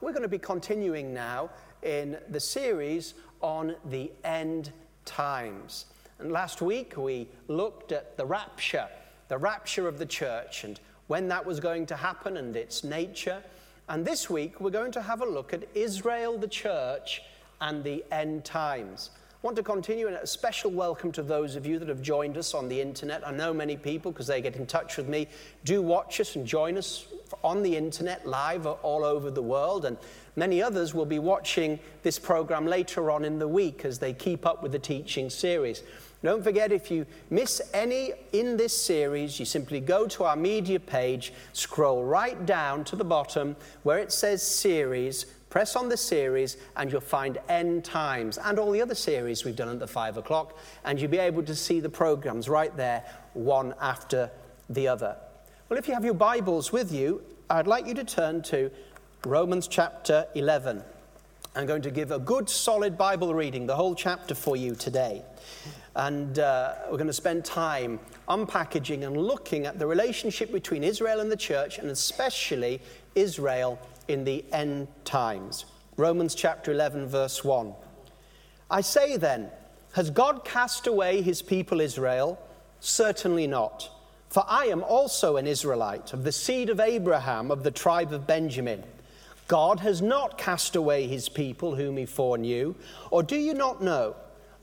we're going to be continuing now in the series on the end times. And last week we looked at the rapture, the rapture of the church, and when that was going to happen and its nature. And this week we're going to have a look at Israel, the church, and the end times. Want to continue and a special welcome to those of you that have joined us on the internet. I know many people because they get in touch with me do watch us and join us on the internet live all over the world and many others will be watching this program later on in the week as they keep up with the teaching series. Don't forget, if you miss any in this series, you simply go to our media page, scroll right down to the bottom where it says series, Press on the series, and you'll find End Times and all the other series we've done at the five o'clock, and you'll be able to see the programs right there, one after the other. Well, if you have your Bibles with you, I'd like you to turn to Romans chapter 11. I'm going to give a good, solid Bible reading, the whole chapter for you today. And uh, we're going to spend time unpackaging and looking at the relationship between Israel and the church, and especially Israel in the end times. Romans chapter 11, verse 1. I say then, has God cast away his people Israel? Certainly not. For I am also an Israelite, of the seed of Abraham, of the tribe of Benjamin. God has not cast away his people whom he foreknew. Or do you not know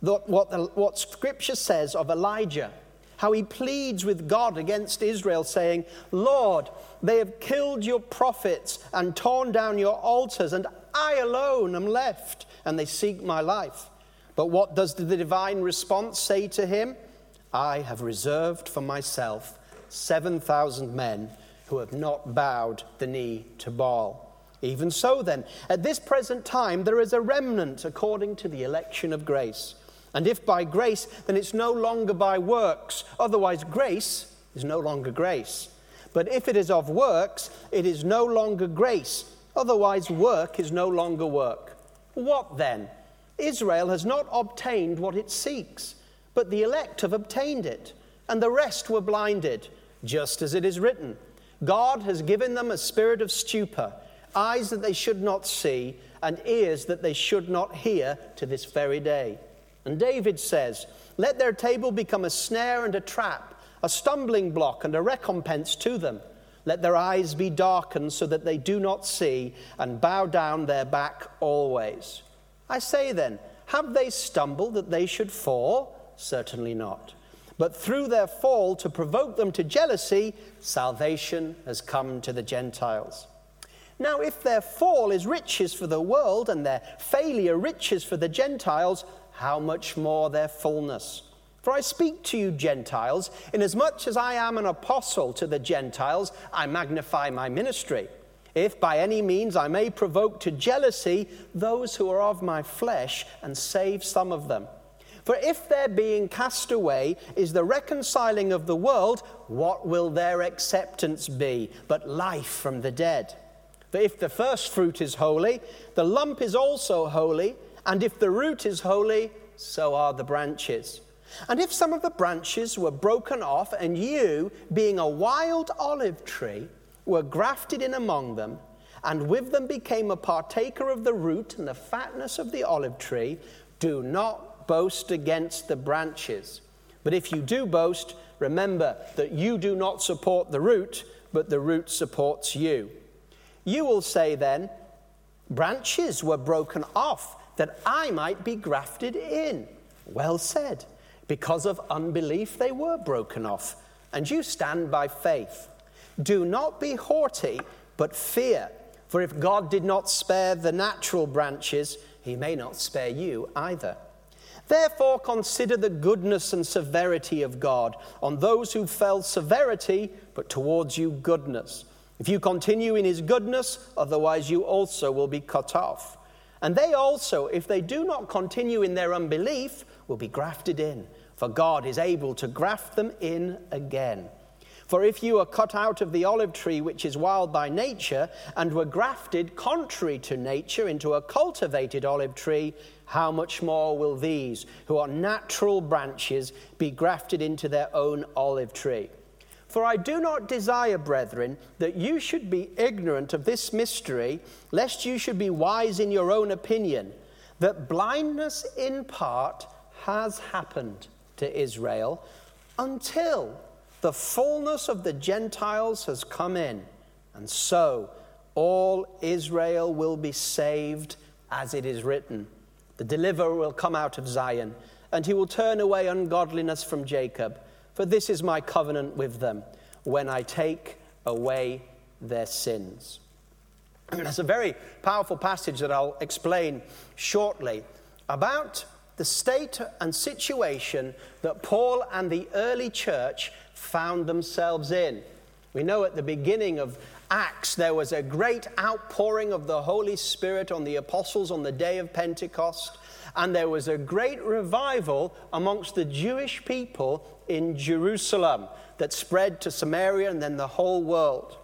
that what, the, what Scripture says of Elijah? How he pleads with God against Israel, saying, Lord, they have killed your prophets and torn down your altars, and I alone am left, and they seek my life. But what does the divine response say to him? I have reserved for myself 7,000 men who have not bowed the knee to Baal. Even so, then, at this present time, there is a remnant according to the election of grace. And if by grace, then it's no longer by works. Otherwise, grace is no longer grace. But if it is of works, it is no longer grace. Otherwise, work is no longer work. What then? Israel has not obtained what it seeks, but the elect have obtained it, and the rest were blinded, just as it is written God has given them a spirit of stupor, eyes that they should not see, and ears that they should not hear to this very day. And David says, Let their table become a snare and a trap, a stumbling block and a recompense to them. Let their eyes be darkened so that they do not see, and bow down their back always. I say then, have they stumbled that they should fall? Certainly not. But through their fall, to provoke them to jealousy, salvation has come to the Gentiles. Now, if their fall is riches for the world and their failure riches for the Gentiles, how much more their fullness. For I speak to you, Gentiles, inasmuch as I am an apostle to the Gentiles, I magnify my ministry. If by any means I may provoke to jealousy those who are of my flesh and save some of them. For if their being cast away is the reconciling of the world, what will their acceptance be but life from the dead? For if the first fruit is holy, the lump is also holy. And if the root is holy, so are the branches. And if some of the branches were broken off, and you, being a wild olive tree, were grafted in among them, and with them became a partaker of the root and the fatness of the olive tree, do not boast against the branches. But if you do boast, remember that you do not support the root, but the root supports you. You will say then, branches were broken off that I might be grafted in. Well said. Because of unbelief, they were broken off, and you stand by faith. Do not be haughty, but fear. For if God did not spare the natural branches, he may not spare you either. Therefore, consider the goodness and severity of God on those who fell severity, but towards you goodness. If you continue in his goodness, otherwise you also will be cut off. And they also, if they do not continue in their unbelief, will be grafted in, for God is able to graft them in again. For if you are cut out of the olive tree which is wild by nature, and were grafted contrary to nature into a cultivated olive tree, how much more will these, who are natural branches, be grafted into their own olive tree? For I do not desire, brethren, that you should be ignorant of this mystery, lest you should be wise in your own opinion, that blindness in part has happened to Israel until the fullness of the Gentiles has come in. And so all Israel will be saved, as it is written. The deliverer will come out of Zion, and he will turn away ungodliness from Jacob. For this is my covenant with them when I take away their sins. That's a very powerful passage that I'll explain shortly about the state and situation that Paul and the early church found themselves in. We know at the beginning of Acts there was a great outpouring of the Holy Spirit on the apostles on the day of Pentecost, and there was a great revival amongst the Jewish people in Jerusalem that spread to Samaria and then the whole world.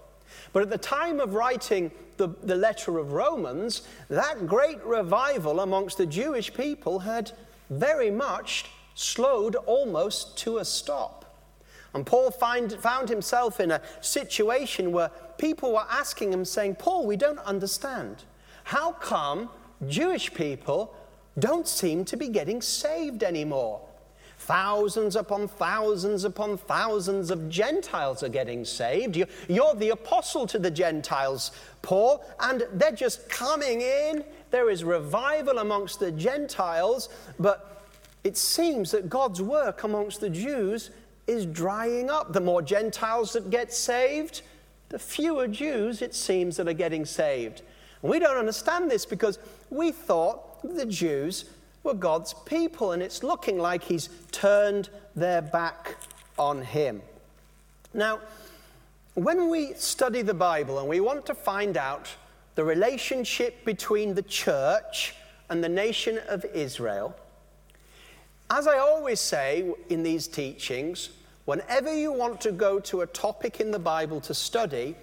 But at the time of writing the, the letter of Romans, that great revival amongst the Jewish people had very much slowed almost to a stop. And Paul find, found himself in a situation where people were asking him, saying, Paul, we don't understand. How come Jewish people don't seem to be getting saved anymore? Thousands upon thousands upon thousands of Gentiles are getting saved. You're the apostle to the Gentiles, Paul, and they're just coming in. There is revival amongst the Gentiles, but it seems that God's work amongst the Jews is drying up. The more Gentiles that get saved, the fewer Jews it seems that are getting saved. And we don't understand this because we thought the Jews were God's people, and it's looking like He's turned their back on Him. Now, when we study the Bible and we want to find out the relationship between the church and the nation of Israel, as I always say in these teachings, Whenever you want to go to a topic in the Bible to study,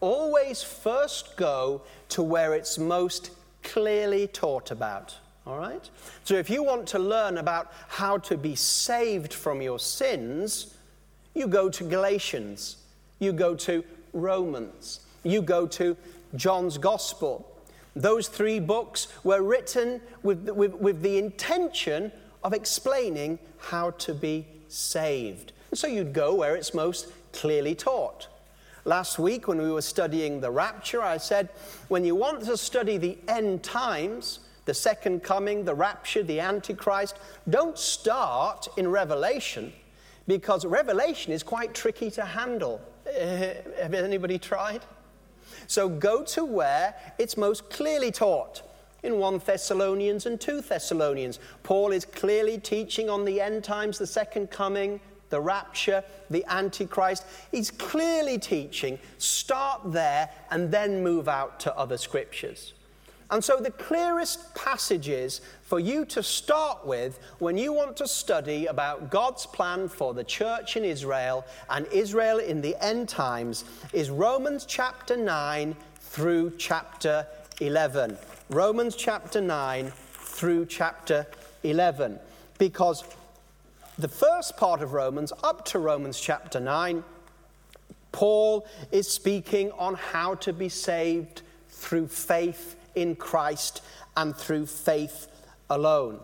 always first go to where it's most clearly taught about. All right? So if you want to learn about how to be saved from your sins, you go to Galatians, you go to Romans, you go to John's Gospel. Those three books were written with, with, with the intention of explaining how to be saved. And so you'd go where it's most clearly taught. Last week, when we were studying the rapture, I said when you want to study the end times, the second coming, the rapture, the Antichrist, don't start in Revelation because Revelation is quite tricky to handle. Have anybody tried? So go to where it's most clearly taught. In 1 Thessalonians and 2 Thessalonians, Paul is clearly teaching on the end times, the second coming, the rapture, the Antichrist. He's clearly teaching start there and then move out to other scriptures. And so, the clearest passages for you to start with when you want to study about God's plan for the church in Israel and Israel in the end times is Romans chapter 9 through chapter 11. Romans chapter 9 through chapter 11. Because the first part of Romans, up to Romans chapter 9, Paul is speaking on how to be saved through faith in Christ and through faith alone.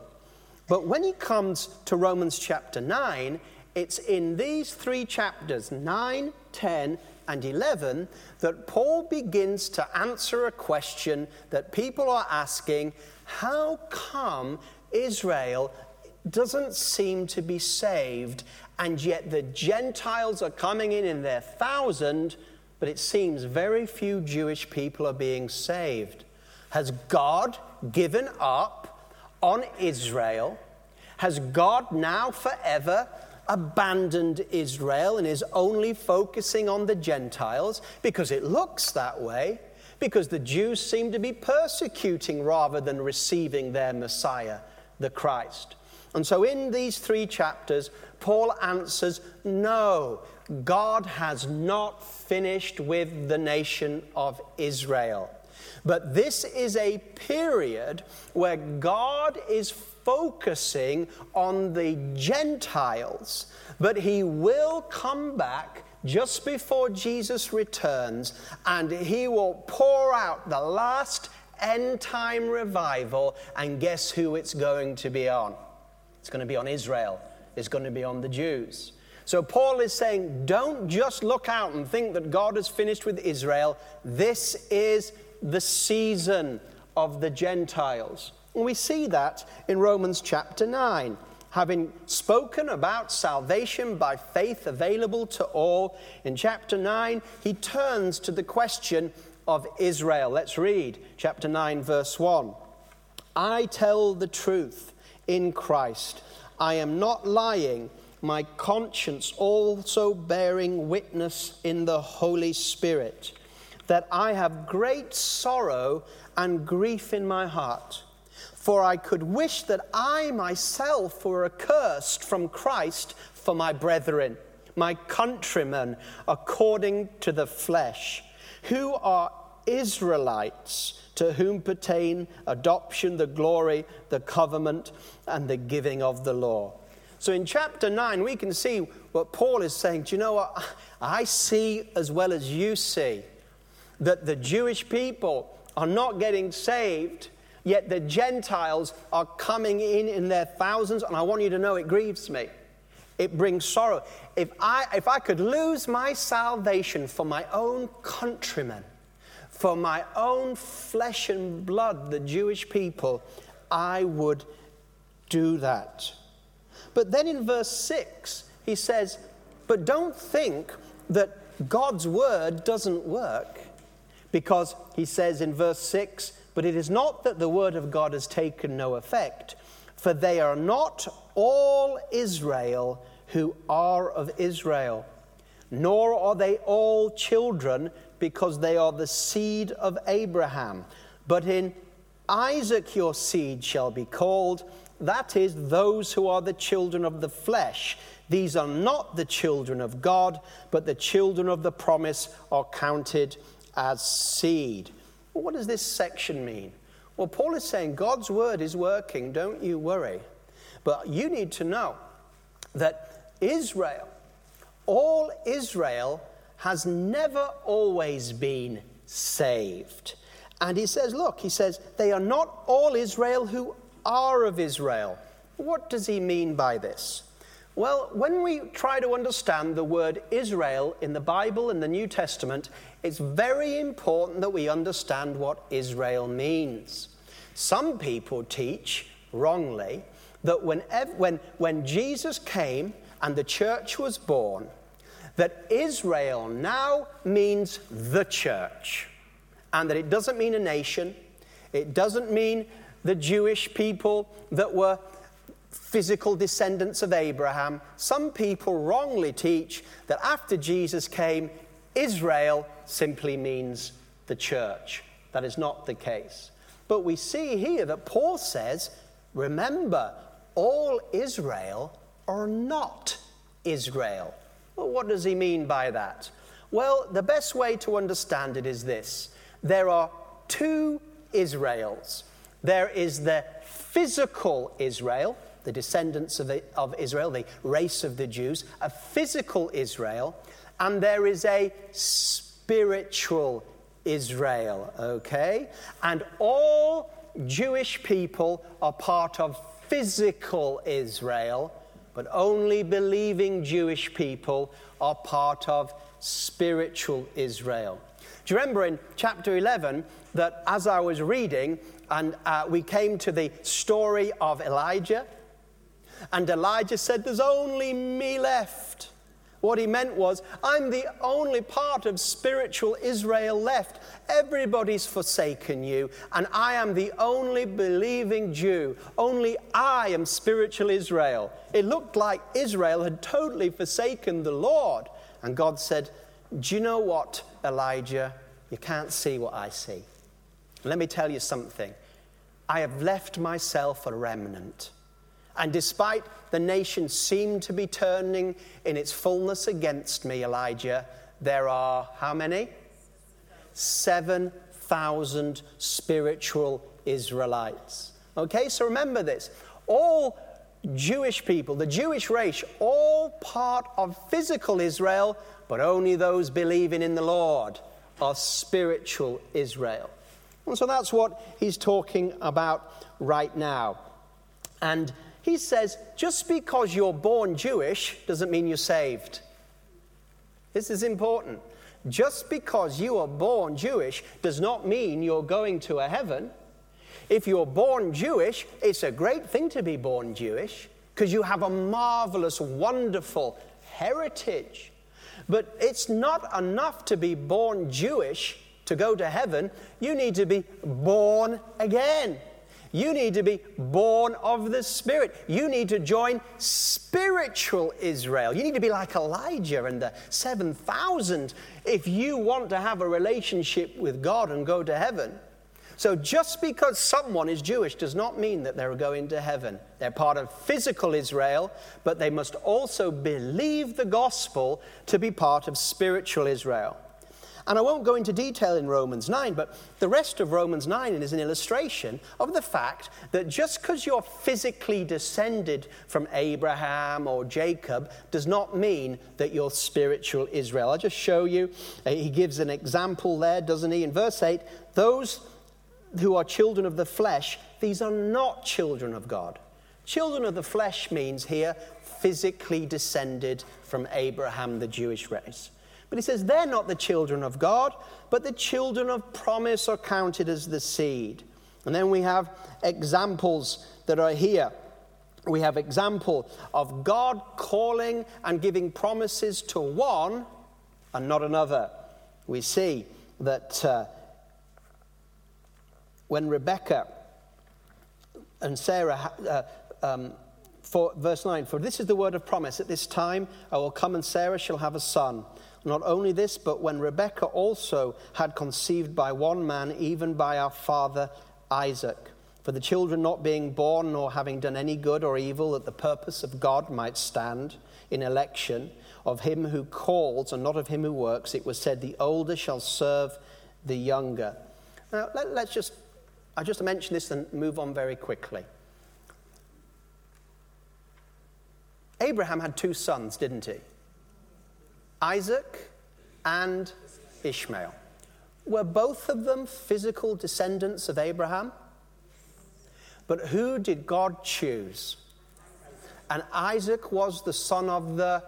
But when he comes to Romans chapter 9, it's in these three chapters 9, 10, and 11 that Paul begins to answer a question that people are asking how come Israel doesn't seem to be saved, and yet the Gentiles are coming in in their thousand, but it seems very few Jewish people are being saved. Has God given up on Israel? Has God now forever abandoned Israel and is only focusing on the Gentiles? Because it looks that way. Because the Jews seem to be persecuting rather than receiving their Messiah, the Christ. And so, in these three chapters, Paul answers no, God has not finished with the nation of Israel. But this is a period where God is focusing on the Gentiles, but he will come back just before Jesus returns, and he will pour out the last end time revival. And guess who it's going to be on? It's going to be on Israel, it's going to be on the Jews. So Paul is saying, don't just look out and think that God has finished with Israel. This is the season of the Gentiles. And we see that in Romans chapter 9. Having spoken about salvation by faith available to all, in chapter 9, he turns to the question of Israel. Let's read chapter 9, verse 1. I tell the truth in Christ. I am not lying, my conscience also bearing witness in the Holy Spirit, that I have great sorrow and grief in my heart. For I could wish that I myself were accursed from Christ for my brethren, my countrymen, according to the flesh, who are Israelites, to whom pertain adoption, the glory, the covenant, and the giving of the law. So in chapter 9, we can see what Paul is saying. Do you know what? I see as well as you see that the Jewish people are not getting saved Yet the Gentiles are coming in in their thousands, and I want you to know it grieves me. It brings sorrow. If I, if I could lose my salvation for my own countrymen, for my own flesh and blood, the Jewish people, I would do that. But then in verse 6, he says, But don't think that God's word doesn't work. Because he says in verse 6, but it is not that the word of God has taken no effect, for they are not all Israel who are of Israel, nor are they all children because they are the seed of Abraham. But in Isaac your seed shall be called, that is, those who are the children of the flesh. These are not the children of God, but the children of the promise are counted as seed. Well, what does this section mean? Well, Paul is saying God's word is working, don't you worry. But you need to know that Israel, all Israel, has never always been saved. And he says, look, he says, they are not all Israel who are of Israel. What does he mean by this? Well, when we try to understand the word Israel in the Bible and the New Testament, it's very important that we understand what Israel means. Some people teach wrongly that when, when, when Jesus came and the church was born, that Israel now means the church, and that it doesn't mean a nation, it doesn't mean the Jewish people that were physical descendants of Abraham. Some people wrongly teach that after Jesus came, Israel simply means the church. That is not the case. But we see here that Paul says, remember, all Israel are not Israel. Well, what does he mean by that? Well, the best way to understand it is this there are two Israels. There is the physical Israel, the descendants of, the, of Israel, the race of the Jews, a physical Israel, and there is a spiritual Israel, okay? And all Jewish people are part of physical Israel, but only believing Jewish people are part of spiritual Israel. Do you remember in chapter 11 that as I was reading, and uh, we came to the story of Elijah, and Elijah said, There's only me left. What he meant was, I'm the only part of spiritual Israel left. Everybody's forsaken you, and I am the only believing Jew. Only I am spiritual Israel. It looked like Israel had totally forsaken the Lord. And God said, Do you know what, Elijah? You can't see what I see. Let me tell you something. I have left myself a remnant. And despite the nation seemed to be turning in its fullness against me, Elijah, there are how many? 7,000 spiritual Israelites. Okay, so remember this. All Jewish people, the Jewish race, all part of physical Israel, but only those believing in the Lord are spiritual Israel. And so that's what he's talking about right now. And he says, just because you're born Jewish doesn't mean you're saved. This is important. Just because you are born Jewish does not mean you're going to a heaven. If you're born Jewish, it's a great thing to be born Jewish because you have a marvelous, wonderful heritage. But it's not enough to be born Jewish to go to heaven. You need to be born again. You need to be born of the Spirit. You need to join spiritual Israel. You need to be like Elijah and the 7,000 if you want to have a relationship with God and go to heaven. So just because someone is Jewish does not mean that they're going to heaven. They're part of physical Israel, but they must also believe the gospel to be part of spiritual Israel. And I won't go into detail in Romans 9, but the rest of Romans 9 is an illustration of the fact that just because you're physically descended from Abraham or Jacob does not mean that you're spiritual Israel. I'll just show you. Uh, he gives an example there, doesn't he? In verse 8, those who are children of the flesh, these are not children of God. Children of the flesh means here physically descended from Abraham, the Jewish race. But he says they're not the children of God, but the children of promise are counted as the seed. And then we have examples that are here. We have example of God calling and giving promises to one and not another. We see that uh, when Rebecca and Sarah uh, um, for verse 9 for this is the word of promise at this time i will come and sarah shall have a son not only this, but when Rebekah also had conceived by one man, even by our father Isaac. For the children not being born nor having done any good or evil, that the purpose of God might stand in election of him who calls and not of him who works, it was said, The older shall serve the younger. Now, let, us just, I just mention this and move on very quickly. Abraham had two sons, didn't he? Isaac and Ishmael. Were both of them physical descendants of Abraham? But who did God choose? And Isaac was the son of the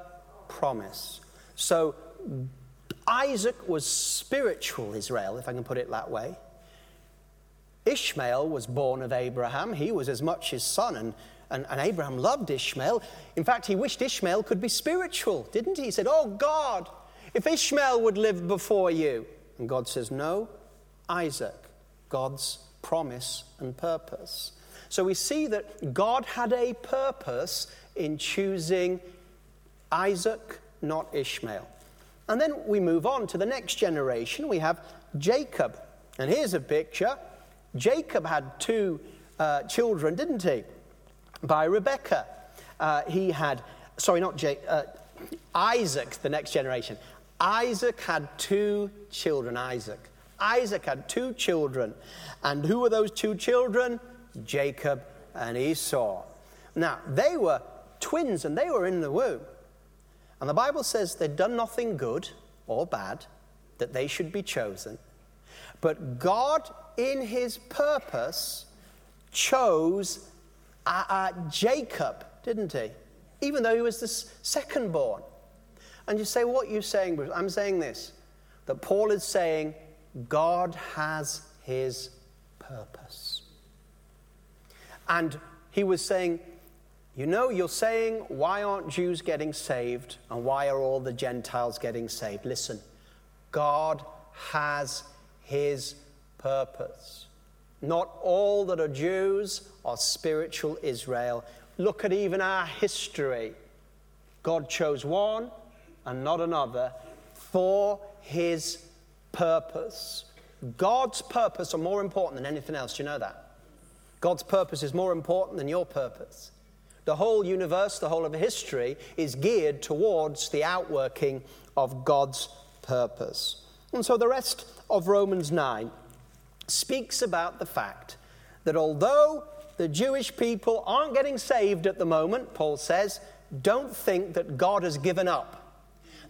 promise. So Isaac was spiritual Israel, if I can put it that way. Ishmael was born of Abraham. He was as much his son, and and, and Abraham loved Ishmael. In fact, he wished Ishmael could be spiritual, didn't he? He said, Oh God, if Ishmael would live before you. And God says, No, Isaac, God's promise and purpose. So we see that God had a purpose in choosing Isaac, not Ishmael. And then we move on to the next generation. We have Jacob. And here's a picture. Jacob had two uh, children, didn't he? By Rebecca. Uh, he had, sorry, not Jake, uh, Isaac, the next generation. Isaac had two children, Isaac. Isaac had two children. And who were those two children? Jacob and Esau. Now, they were twins and they were in the womb. And the Bible says they'd done nothing good or bad that they should be chosen. But God, in his purpose, chose uh, uh, Jacob, didn't he? Even though he was the second born. And you say, What are you saying, Bruce? I'm saying this that Paul is saying God has his purpose. And he was saying, You know, you're saying, why aren't Jews getting saved? And why are all the Gentiles getting saved? Listen, God has his purpose. Not all that are Jews are spiritual Israel. Look at even our history. God chose one and not another for his purpose. God's purpose are more important than anything else. Do you know that? God's purpose is more important than your purpose. The whole universe, the whole of history is geared towards the outworking of God's purpose. And so the rest of Romans 9 speaks about the fact that although the Jewish people aren't getting saved at the moment, Paul says, don't think that God has given up.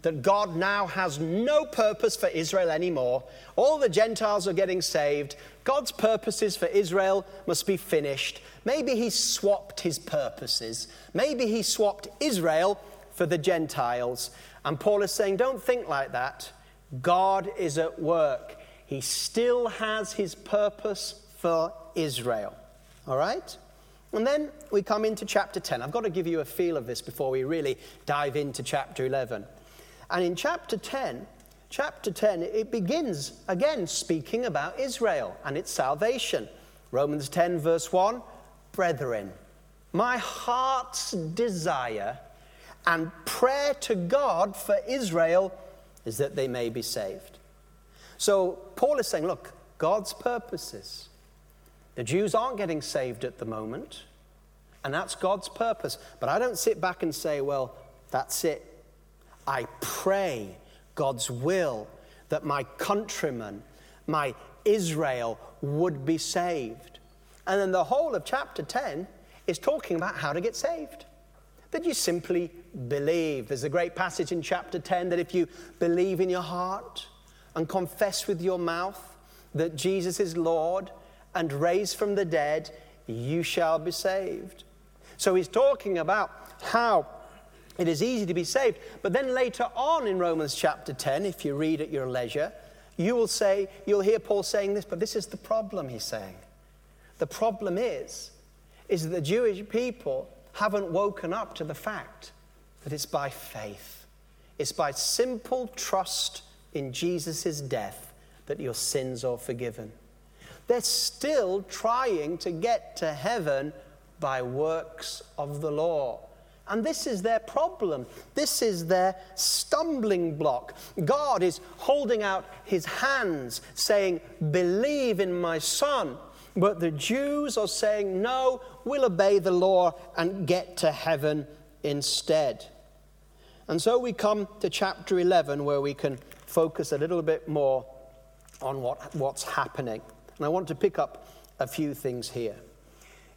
that God now has no purpose for Israel anymore. All the Gentiles are getting saved. God's purposes for Israel must be finished. Maybe he swapped his purposes. Maybe he swapped Israel for the Gentiles. And Paul is saying, don't think like that. God is at work. He still has his purpose for Israel. All right? And then we come into chapter 10. I've got to give you a feel of this before we really dive into chapter 11. And in chapter 10, chapter 10, it begins again speaking about Israel and its salvation. Romans 10, verse 1 Brethren, my heart's desire and prayer to God for Israel is that they may be saved. So Paul is saying, look, God's purposes. The Jews aren't getting saved at the moment, and that's God's purpose. But I don't sit back and say, well, that's it. I pray God's will that my countrymen, my Israel, would be saved. And then the whole of chapter 10 is talking about how to get saved. That you simply believe. There's a great passage in chapter 10 that if you believe in your heart and confess with your mouth that Jesus is Lord and raised from the dead, you shall be saved. So he's talking about how it is easy to be saved. But then later on in Romans chapter 10, if you read at your leisure, you will say, you'll hear Paul saying this, but this is the problem, he's saying. The problem is, is that the Jewish people haven't woken up to the fact that it's by faith. It's by simple trust in Jesus' death that your sins are forgiven. They're still trying to get to heaven by works of the law. And this is their problem. This is their stumbling block. God is holding out his hands, saying, Believe in my son. But the Jews are saying, No, we'll obey the law and get to heaven instead. And so we come to chapter 11 where we can focus a little bit more on what, what's happening. And I want to pick up a few things here.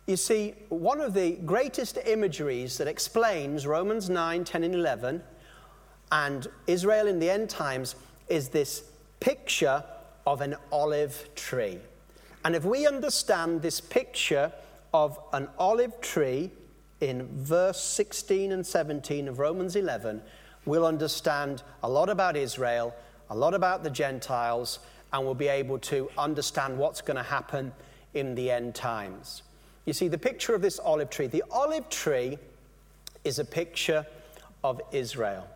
You see, one of the greatest imageries that explains Romans 9, 10, and 11 and Israel in the end times is this picture of an olive tree. And if we understand this picture of an olive tree in verse 16 and 17 of Romans 11, we'll understand a lot about Israel, a lot about the Gentiles, and we'll be able to understand what's going to happen in the end times. You see, the picture of this olive tree, the olive tree is a picture of Israel.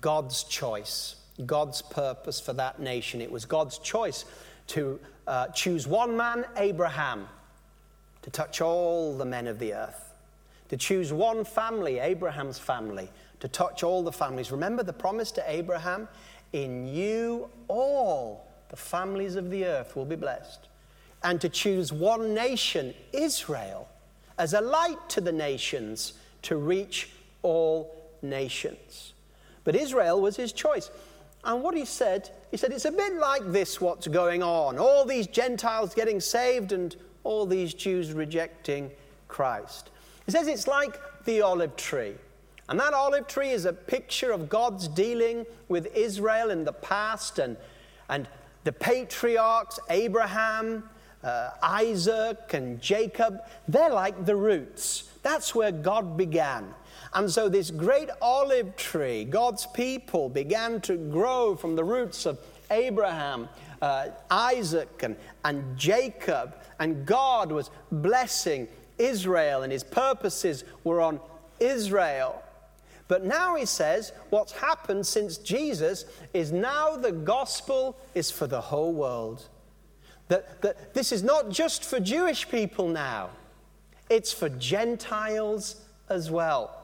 God's choice, God's purpose for that nation. It was God's choice to uh, choose one man, Abraham, to touch all the men of the earth, to choose one family, Abraham's family, to touch all the families. Remember the promise to Abraham? In you, all the families of the earth will be blessed and to choose one nation, Israel, as a light to the nations to reach all nations. But Israel was his choice. And what he said, he said, it's a bit like this what's going on. All these Gentiles getting saved and all these Jews rejecting Christ. He says it's like the olive tree. And that olive tree is a picture of God's dealing with Israel in the past and, and the patriarchs, Abraham, uh, Isaac and Jacob, they're like the roots. That's where God began. And so, this great olive tree, God's people began to grow from the roots of Abraham, uh, Isaac, and, and Jacob. And God was blessing Israel, and his purposes were on Israel. But now he says what's happened since Jesus is now the gospel is for the whole world. That, that this is not just for Jewish people now, it's for Gentiles as well.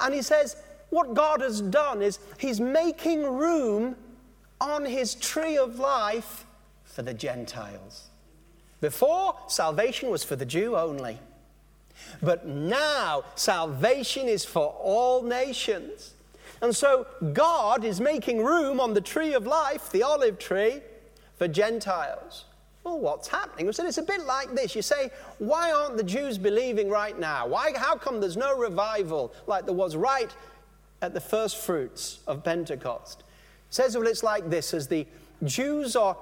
And he says, what God has done is he's making room on his tree of life for the Gentiles. Before, salvation was for the Jew only. But now, salvation is for all nations. And so, God is making room on the tree of life, the olive tree, for Gentiles. Well, what's happening? So it's a bit like this. You say, why aren't the Jews believing right now? Why, how come there's no revival like there was right at the first fruits of Pentecost. It says well, it's like this as the Jews are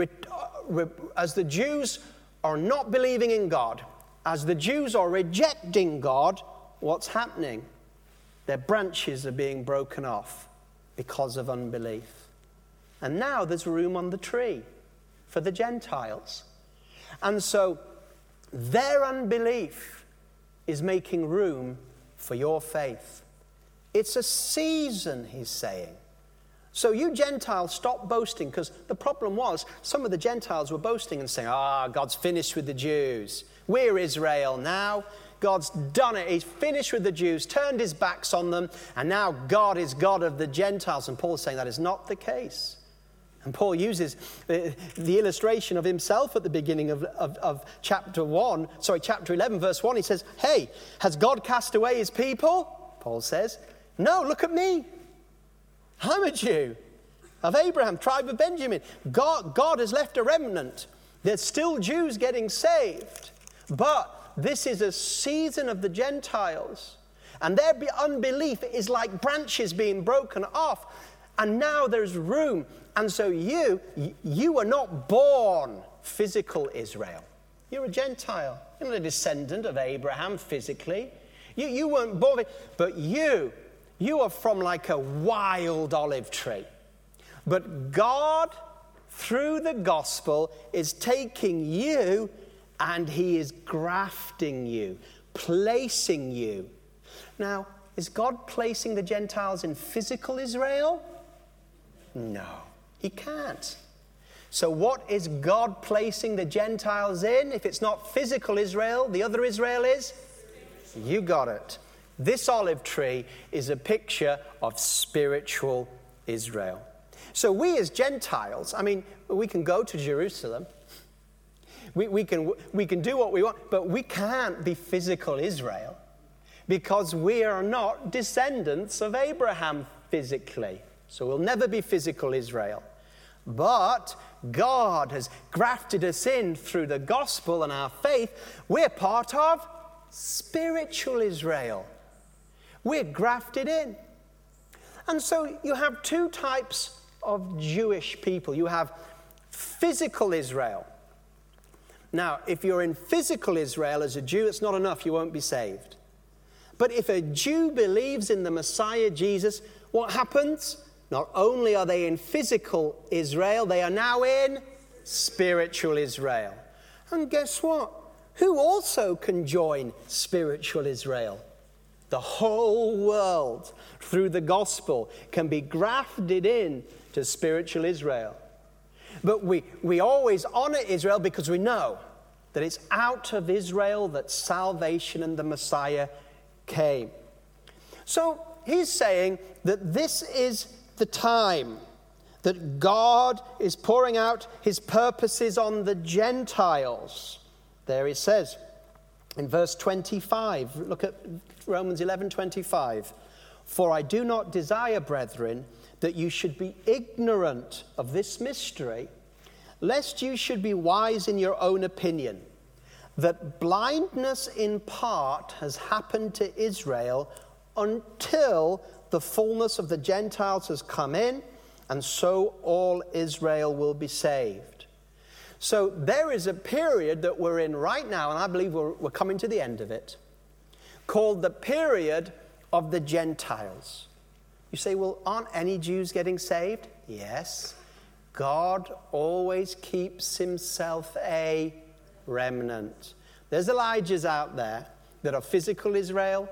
uh, as the Jews are not believing in God, as the Jews are rejecting God, what's happening? Their branches are being broken off because of unbelief. And now there's room on the tree for the Gentiles. And so their unbelief is making room for your faith. It's a season, he's saying. So, you Gentiles, stop boasting, because the problem was some of the Gentiles were boasting and saying, Ah, God's finished with the Jews. We're Israel now. God's done it. He's finished with the Jews, turned his backs on them, and now God is God of the Gentiles. And Paul's saying that is not the case. And Paul uses the, the illustration of himself at the beginning of, of, of, chapter 1, sorry, chapter 11, verse 1. He says, Hey, has God cast away his people? Paul says, No, look at me. I'm a Jew of Abraham, tribe of Benjamin. God, God has left a remnant. There's still Jews getting saved. But this is a season of the Gentiles. And their unbelief is like branches being broken off. And now there's room. And so you, you were not born physical Israel. You're a Gentile. You're not a descendant of Abraham physically. You, you weren't born, but you you are from like a wild olive tree. But God, through the gospel, is taking you and He is grafting you, placing you. Now, is God placing the Gentiles in physical Israel? No, He can't. So, what is God placing the Gentiles in? If it's not physical Israel, the other Israel is? You got it. This olive tree is a picture of spiritual Israel. So, we as Gentiles, I mean, we can go to Jerusalem, we, we, can, we can do what we want, but we can't be physical Israel because we are not descendants of Abraham physically. So, we'll never be physical Israel. But God has grafted us in through the gospel and our faith. We're part of spiritual Israel. We're grafted in. And so you have two types of Jewish people. You have physical Israel. Now, if you're in physical Israel as a Jew, it's not enough, you won't be saved. But if a Jew believes in the Messiah Jesus, what happens? Not only are they in physical Israel, they are now in spiritual Israel. And guess what? Who also can join spiritual Israel? The whole world, through the gospel, can be grafted in to spiritual Israel. But we, we always honor Israel because we know that it's out of Israel that salvation and the Messiah came. So he's saying that this is the time that God is pouring out his purposes on the Gentiles. There he says in verse 25, look at Romans 11:25. For I do not desire, brethren, that you should be ignorant of this mystery, lest you should be wise in your own opinion, that blindness in part has happened to Israel until the fullness of the Gentiles has come in, and so all Israel will be saved. So there is a period that we're in right now, and I believe we're, we're coming to the end of it called the period of the Gentiles. You say, well, aren't any Jews getting saved? Yes. God always keeps himself a remnant. There's Elijahs out there that are physical Israel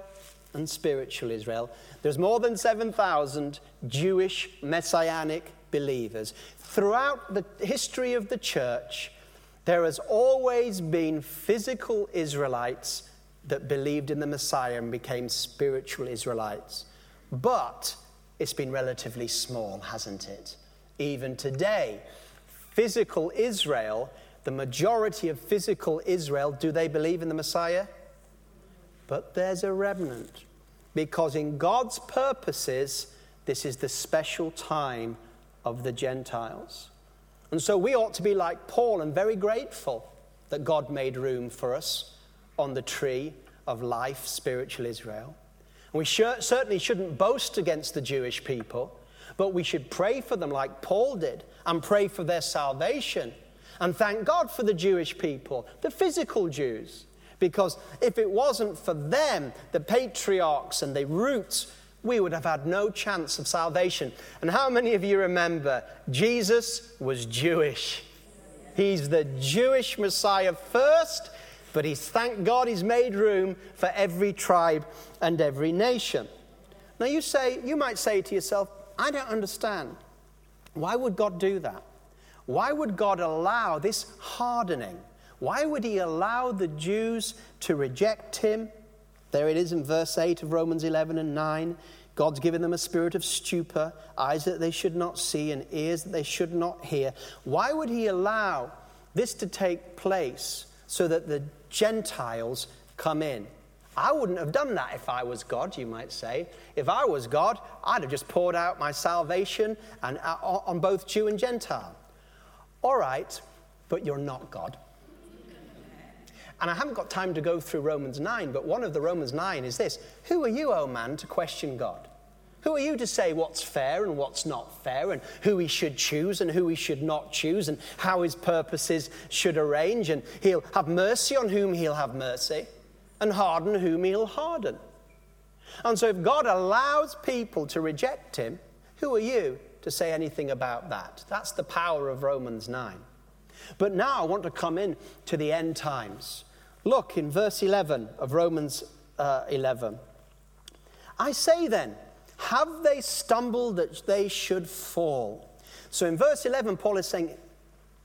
and spiritual Israel. There's more than 7,000 Jewish messianic believers. Throughout the history of the church, there has always been physical Israelites that believed in the Messiah and became spiritual Israelites. But it's been relatively small, hasn't it? Even today, physical Israel, the majority of physical Israel, do they believe in the Messiah? But there's a remnant. Because in God's purposes, this is the special time of the Gentiles. And so we ought to be like Paul and very grateful that God made room for us on the tree of life, spiritual Israel. And We certainly shouldn't boast against the Jewish people, but we should pray for them like Paul did and pray for their salvation and thank God for the Jewish people, the physical Jews. Because if it wasn't for them, the patriarchs and the roots, we would have had no chance of salvation. And how many of you remember Jesus was Jewish? He's the Jewish Messiah first, but he's thank God he's made room for every tribe and every nation. Now you say you might say to yourself, I don't understand. Why would God do that? Why would God allow this hardening? Why would he allow the Jews to reject him? There it is in verse 8 of Romans 11 and 9. God's given them a spirit of stupor, eyes that they should not see, and ears that they should not hear. Why would he allow this to take place so that the Gentiles come in? I wouldn't have done that if I was God, you might say. If I was God, I'd have just poured out my salvation and, uh, on both Jew and Gentile. All right, but you're not God. And I haven't got time to go through Romans 9, but one of the Romans 9 is this Who are you, O man, to question God? Who are you to say what's fair and what's not fair, and who he should choose and who he should not choose, and how his purposes should arrange? And he'll have mercy on whom he'll have mercy, and harden whom he'll harden. And so, if God allows people to reject him, who are you to say anything about that? That's the power of Romans 9. But now I want to come in to the end times. Look in verse 11 of Romans uh, 11. I say then, have they stumbled that they should fall? So in verse 11, Paul is saying,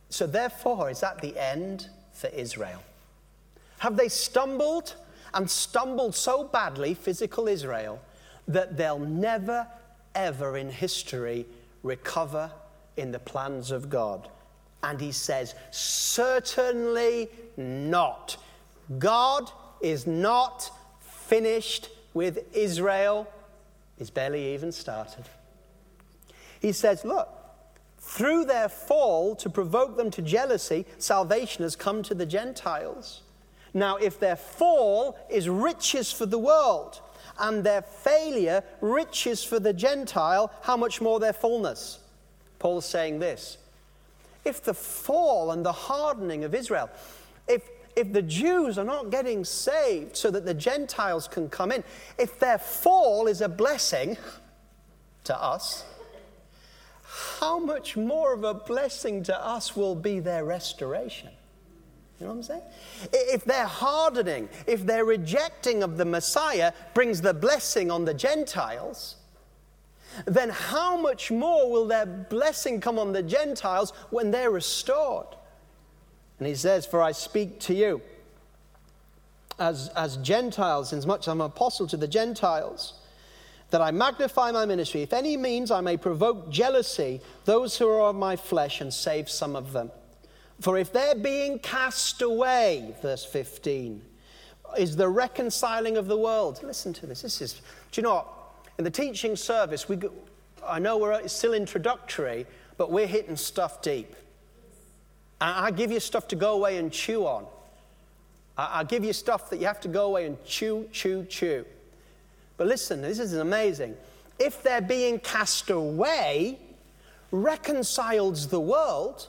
so therefore, is that the end for Israel? Have they stumbled and stumbled so badly, physical Israel, that they'll never, ever in history recover in the plans of God? And he says, certainly not. God is not finished with Israel. He's barely even started. He says, Look, through their fall to provoke them to jealousy, salvation has come to the Gentiles. Now, if their fall is riches for the world, and their failure riches for the Gentile, how much more their fullness? Paul's saying this. If the fall and the hardening of Israel, if if the Jews are not getting saved so that the Gentiles can come in, if their fall is a blessing to us, how much more of a blessing to us will be their restoration? You know what I'm saying? If their hardening, if their rejecting of the Messiah brings the blessing on the Gentiles, then how much more will their blessing come on the Gentiles when they're restored? And he says, For I speak to you as, as Gentiles, inasmuch as I'm an apostle to the Gentiles, that I magnify my ministry, if any means I may provoke jealousy those who are of my flesh and save some of them. For if they're being cast away, verse 15, is the reconciling of the world. Listen to this. This is, do you know what? In the teaching service, we, I know we're still introductory, but we're hitting stuff deep. I, give you stuff to go away and chew on. I, give you stuff that you have to go away and chew, chew, chew. But listen, this is amazing. If they're being cast away, reconciles the world,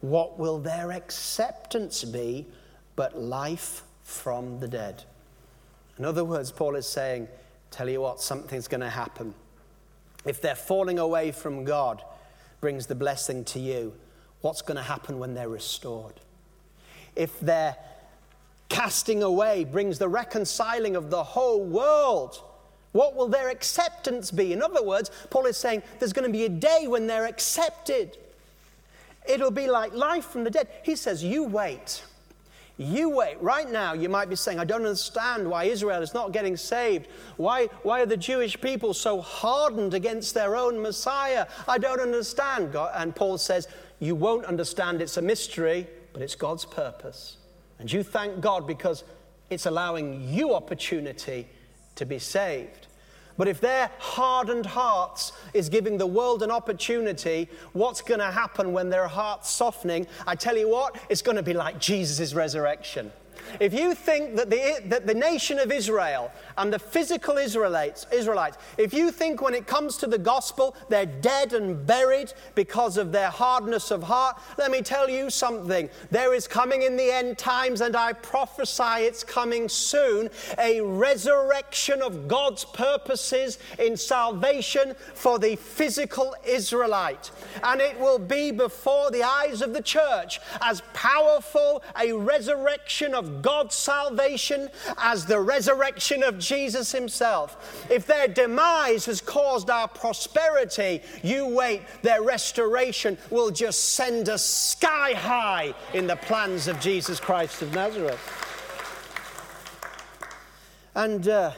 what will their acceptance be but life from the dead? In other words, Paul is saying, Tell you what, something's going to happen. If they're falling away from God, brings the blessing to you what's going to happen when they're restored. If their casting away brings the reconciling of the whole world, what will their acceptance be? In other words, Paul is saying there's going to be a day when they're accepted. It'll be like life from the dead. He says, You wait. You wait. Right now, you might be saying, I don't understand why Israel is not getting saved. Why, why are the Jewish people so hardened against their own Messiah? I don't understand. God, and Paul says, you won't understand it's a mystery, but it's God's purpose. And you thank God because it's allowing you opportunity to be saved. But if their hardened hearts is giving the world an opportunity, what's going to happen when their heart's softening? I tell you what, it's going to be like Jesus' resurrection. If you think that the, that the nation of Israel and the physical Israelites, Israelites, if you think when it comes to the gospel they're dead and buried because of their hardness of heart, let me tell you something. There is coming in the end times, and I prophesy it's coming soon, a resurrection of God's purposes in salvation for the physical Israelite. And it will be before the eyes of the church as powerful a resurrection of God's salvation as the resurrection of Jesus himself. If their demise has caused our prosperity, you wait, their restoration will just send us sky high in the plans of Jesus Christ of Nazareth. And uh,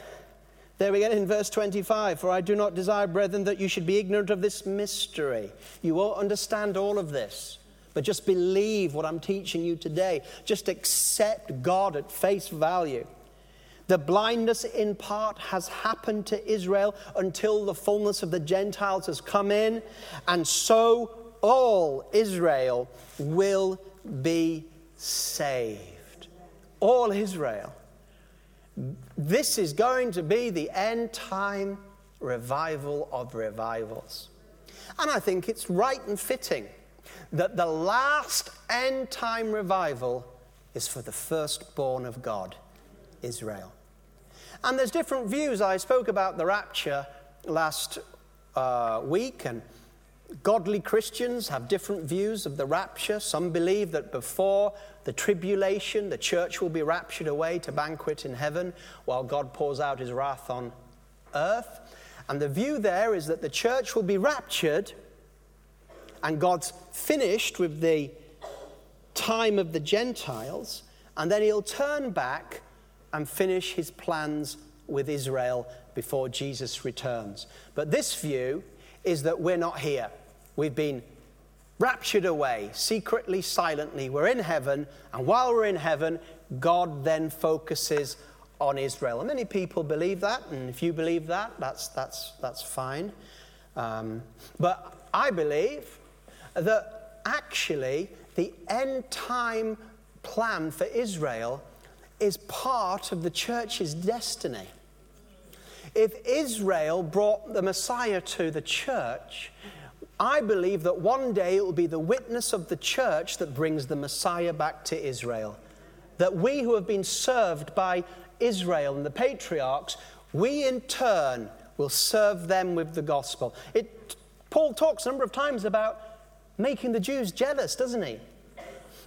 there we get in verse 25 For I do not desire, brethren, that you should be ignorant of this mystery. You won't understand all of this. But just believe what I'm teaching you today. Just accept God at face value. The blindness in part has happened to Israel until the fullness of the Gentiles has come in, and so all Israel will be saved. All Israel. This is going to be the end time revival of revivals. And I think it's right and fitting that the last end time revival is for the firstborn of God, Israel. And there's different views. I spoke about the rapture last uh, week, and godly Christians have different views of the rapture. Some believe that before the tribulation, the church will be raptured away to banquet in heaven while God pours out his wrath on earth. And the view there is that the church will be raptured and God's finished with the time of the Gentiles, and then he'll turn back and finish his plans with Israel before Jesus returns. But this view is that we're not here. We've been raptured away, secretly, silently. We're in heaven, and while we're in heaven, God then focuses on Israel. And many people believe that, and if you believe that, that's, that's, that's fine. Um, but I believe that actually the end time plan for Israel is part of the church's destiny. If Israel brought the Messiah to the church, I believe that one day it will be the witness of the church that brings the Messiah back to Israel. That we who have been served by Israel and the patriarchs, we in turn will serve them with the gospel. It, Paul talks a number of times about making the Jews jealous, doesn't he?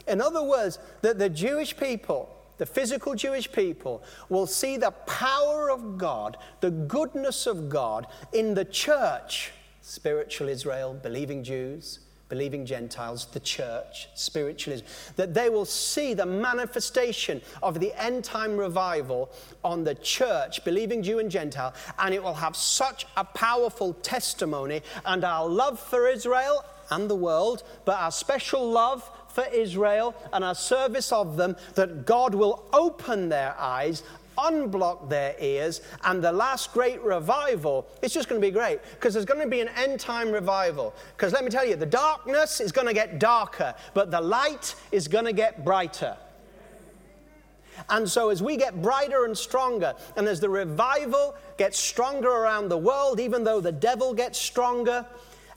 In other words, that the Jewish people, the physical Jewish people, will see the power of God, the goodness of God in the church, spiritual Israel, believing Jews, believing Gentiles, the church, spiritualism, that they will see the manifestation of the end time revival on the church, believing Jew and Gentile, and it will have such a powerful testimony. And our love for Israel and the world, but our special love for Israel and our service of them, that God will open their eyes, unblock their ears, and the last great revival, it's just going to be great because there's going to be an end time revival. Because let me tell you, the darkness is going to get darker, but the light is going to get brighter. And so, as we get brighter and stronger, and as the revival gets stronger around the world, even though the devil gets stronger,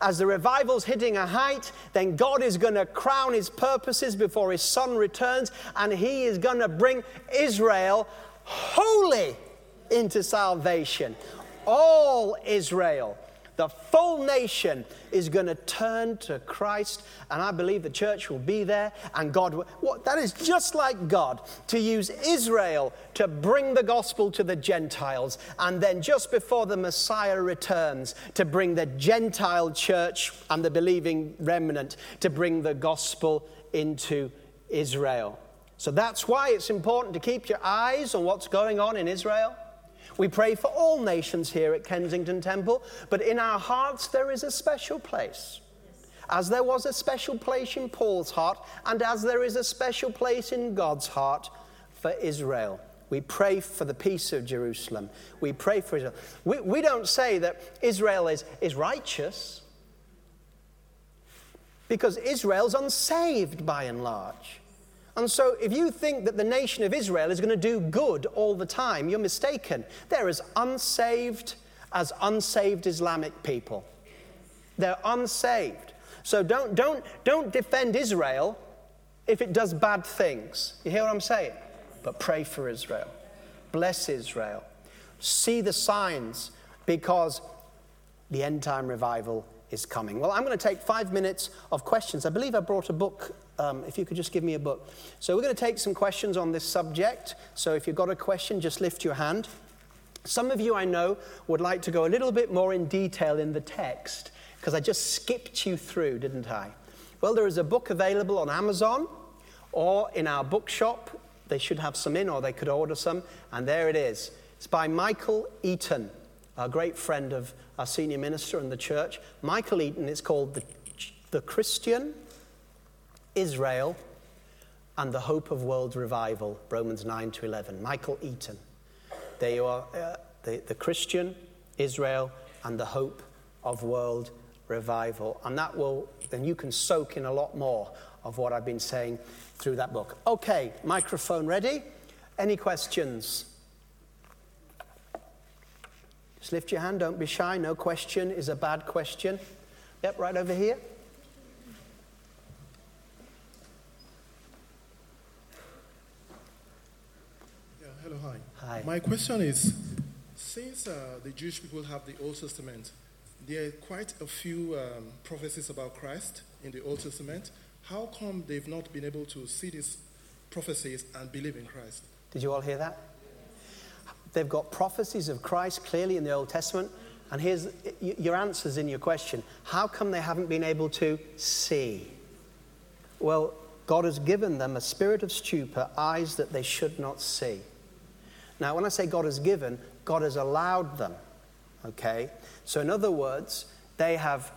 as the revival's hitting a height, then God is going to crown his purposes before his son returns, and he is going to bring Israel wholly into salvation. All Israel the full nation is going to turn to Christ, and I believe the church will be there. And God, what, that is just like God to use Israel to bring the gospel to the Gentiles, and then just before the Messiah returns, to bring the Gentile church and the believing remnant to bring the gospel into Israel. So that's why it's important to keep your eyes on what's going on in Israel. We pray for all nations here at Kensington Temple, but in our hearts there is a special place. As there was a special place in Paul's heart, and as there is a special place in God's heart for Israel. We pray for the peace of Jerusalem. We pray for Israel. We, we don't say that Israel is, is righteous because Israel's unsaved by and large. And so, if you think that the nation of Israel is going to do good all the time, you're mistaken. They're as unsaved as unsaved Islamic people. They're unsaved. So, don't, don't, don't defend Israel if it does bad things. You hear what I'm saying? But pray for Israel. Bless Israel. See the signs because the end time revival is coming. Well, I'm going to take five minutes of questions. I believe I brought a book. Um, if you could just give me a book. So, we're going to take some questions on this subject. So, if you've got a question, just lift your hand. Some of you I know would like to go a little bit more in detail in the text because I just skipped you through, didn't I? Well, there is a book available on Amazon or in our bookshop. They should have some in, or they could order some. And there it is. It's by Michael Eaton a great friend of our senior minister in the church, Michael Eaton. It's called The, the Christian, Israel, and the Hope of World Revival, Romans 9 to 11. Michael Eaton. There you are, uh, the, the Christian, Israel, and the Hope of World Revival. And that will, then you can soak in a lot more of what I've been saying through that book. Okay, microphone ready. Any questions? Just lift your hand, don't be shy. No question is a bad question. Yep, right over here. Yeah, hello, hi. Hi. My question is since uh, the Jewish people have the Old Testament, there are quite a few um, prophecies about Christ in the Old Testament. How come they've not been able to see these prophecies and believe in Christ? Did you all hear that? They've got prophecies of Christ clearly in the Old Testament. And here's your answers in your question. How come they haven't been able to see? Well, God has given them a spirit of stupor, eyes that they should not see. Now, when I say God has given, God has allowed them. Okay? So, in other words, they have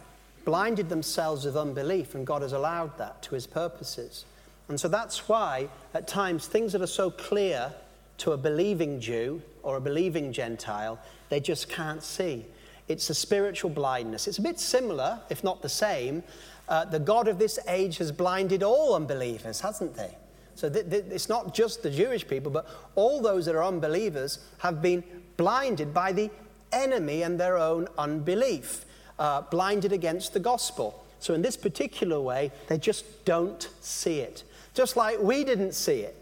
blinded themselves with unbelief, and God has allowed that to his purposes. And so that's why, at times, things that are so clear to a believing Jew or a believing Gentile, they just can't see. It's a spiritual blindness. It's a bit similar, if not the same. Uh, the God of this age has blinded all unbelievers, hasn't they? So th- th- it's not just the Jewish people, but all those that are unbelievers have been blinded by the enemy and their own unbelief, uh, blinded against the gospel. So, in this particular way, they just don't see it. Just like we didn't see it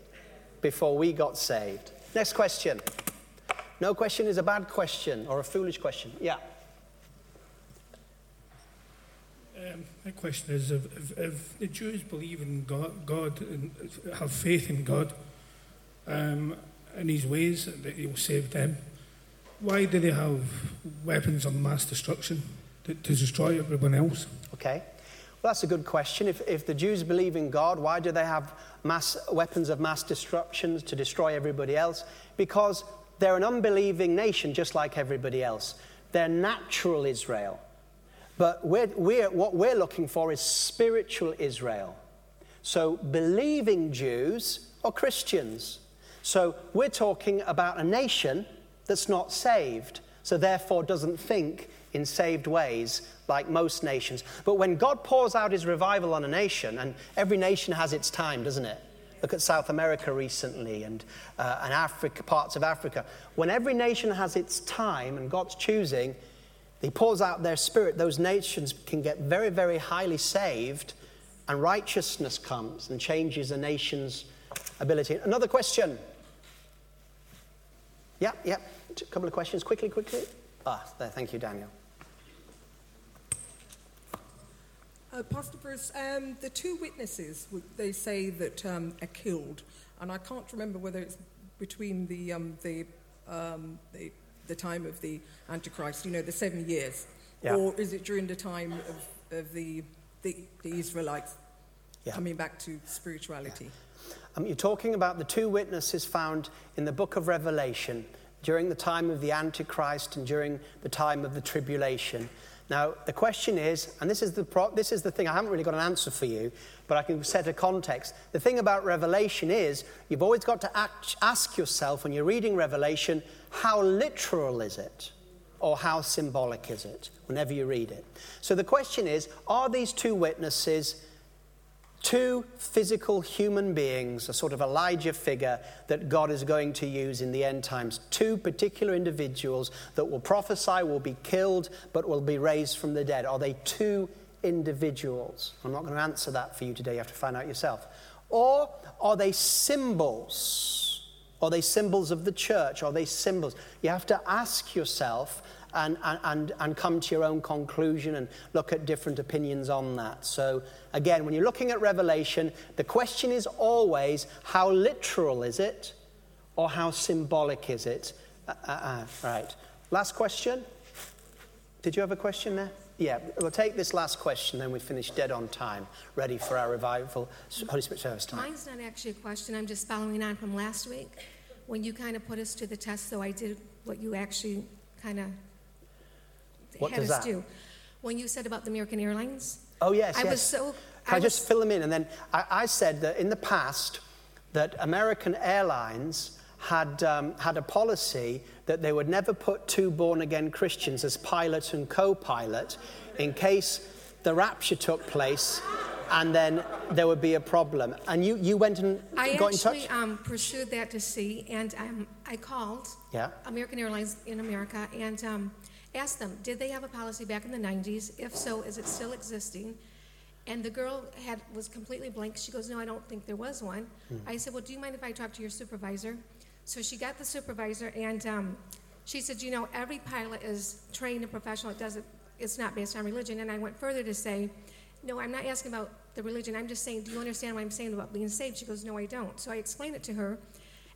before we got saved. Next question. No question is a bad question or a foolish question. Yeah. Um, my question is if, if, if, the Jews believe in God, God and have faith in God um, and His ways, that He will save them, why do they have weapons of mass destruction to, to destroy everyone else? Okay. Well, that's a good question. If, if the Jews believe in God, why do they have mass, weapons of mass destruction to destroy everybody else? Because they're an unbelieving nation just like everybody else. They're natural Israel. But we're, we're, what we're looking for is spiritual Israel. So, believing Jews or Christians. So, we're talking about a nation that's not saved, so therefore doesn't think in saved ways like most nations. But when God pours out his revival on a nation, and every nation has its time, doesn't it? Look at South America recently and, uh, and Africa, parts of Africa. When every nation has its time and God's choosing, He pours out their spirit, those nations can get very, very highly saved, and righteousness comes and changes a nation's ability. Another question. Yeah, yeah. A couple of questions. Quickly, quickly. Ah, there. Thank you, Daniel. Uh, Pastor Bruce, um, the two witnesses, they say that um, are killed, and I can't remember whether it's between the, um, the, um, the, the, time of the Antichrist, you know, the seven years, yeah. or is it during the time of, of the, the, the Israelites yeah. coming back to spirituality? Yeah. Um, you're talking about the two witnesses found in the book of Revelation during the time of the Antichrist and during the time of the tribulation. Now, the question is, and this is, the pro- this is the thing, I haven't really got an answer for you, but I can set a context. The thing about Revelation is, you've always got to act, ask yourself when you're reading Revelation, how literal is it? Or how symbolic is it whenever you read it? So the question is, are these two witnesses two physical human beings, a sort of Elijah figure that God is going to use in the end times. Two particular individuals that will prophesy, will be killed, but will be raised from the dead. Are they two individuals? I'm not going to answer that for you today. You have to find out yourself. Or are they symbols? Are they symbols of the church? Are they symbols? You have to ask yourself and, and, and come to your own conclusion and look at different opinions on that. So, again, when you're looking at Revelation, the question is always how literal is it or how symbolic is it? Uh, uh, uh, right. Last question. Did you have a question there? Yeah, we'll take this last question, then we finish dead on time, ready for our revival Holy Spirit service time. Mine's not actually a question. I'm just following on from last week when you kind of put us to the test. So I did what you actually kind of what had does us that? do. When you said about the American Airlines, Oh, yes, I yes. was so. Can I, was- just fill them in? And then I, I said that in the past, that American Airlines had, um, had a policy that they would never put two born again Christians as pilot and co pilot in case the rapture took place and then there would be a problem. And you, you went and I got in actually touch? um, pursued that to see, and um, I called Yeah. American Airlines in America and um, asked them, did they have a policy back in the 90s? If so, is it still existing? And the girl had was completely blank. She goes, "No, I don't think there was one." Hmm. I said, "Well, do you mind if I talk to your supervisor?" So she got the supervisor, and um, she said, "You know, every pilot is trained and professional. It doesn't. It's not based on religion." And I went further to say, "No, I'm not asking about the religion. I'm just saying, do you understand what I'm saying about being saved?" She goes, "No, I don't." So I explained it to her,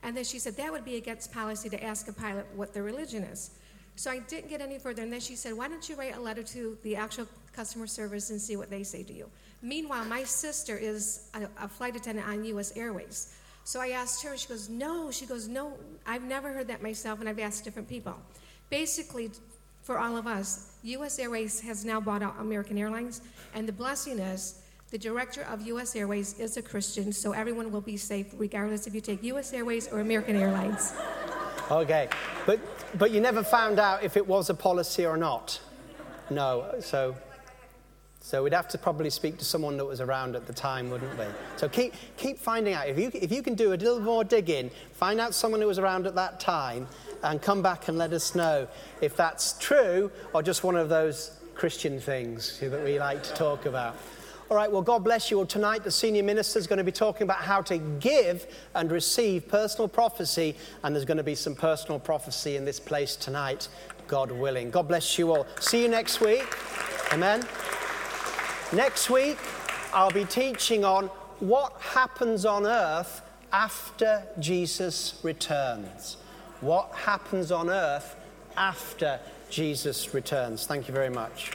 and then she said that would be against policy to ask a pilot what their religion is. So I didn't get any further, and then she said, "Why don't you write a letter to the actual customer service and see what they say to you?" Meanwhile, my sister is a, a flight attendant on U.S. Airways. So I asked her, she goes, "No." She goes, "No, I've never heard that myself, and I've asked different people." Basically, for all of us, U.S. Airways has now bought out American Airlines, and the blessing is the director of U.S. Airways is a Christian, so everyone will be safe regardless if you take U.S. Airways or American Airlines. Okay. But, but you never found out if it was a policy or not? No. So, so we'd have to probably speak to someone that was around at the time, wouldn't we? So keep, keep finding out. If you, if you can do a little more digging, find out someone who was around at that time and come back and let us know if that's true or just one of those Christian things that we like to talk about. All right, well, God bless you. Well, tonight the senior minister is going to be talking about how to give and receive personal prophecy, and there's going to be some personal prophecy in this place tonight, God willing. God bless you all. See you next week. Amen. Next week, I'll be teaching on what happens on earth after Jesus returns. What happens on earth after Jesus returns. Thank you very much.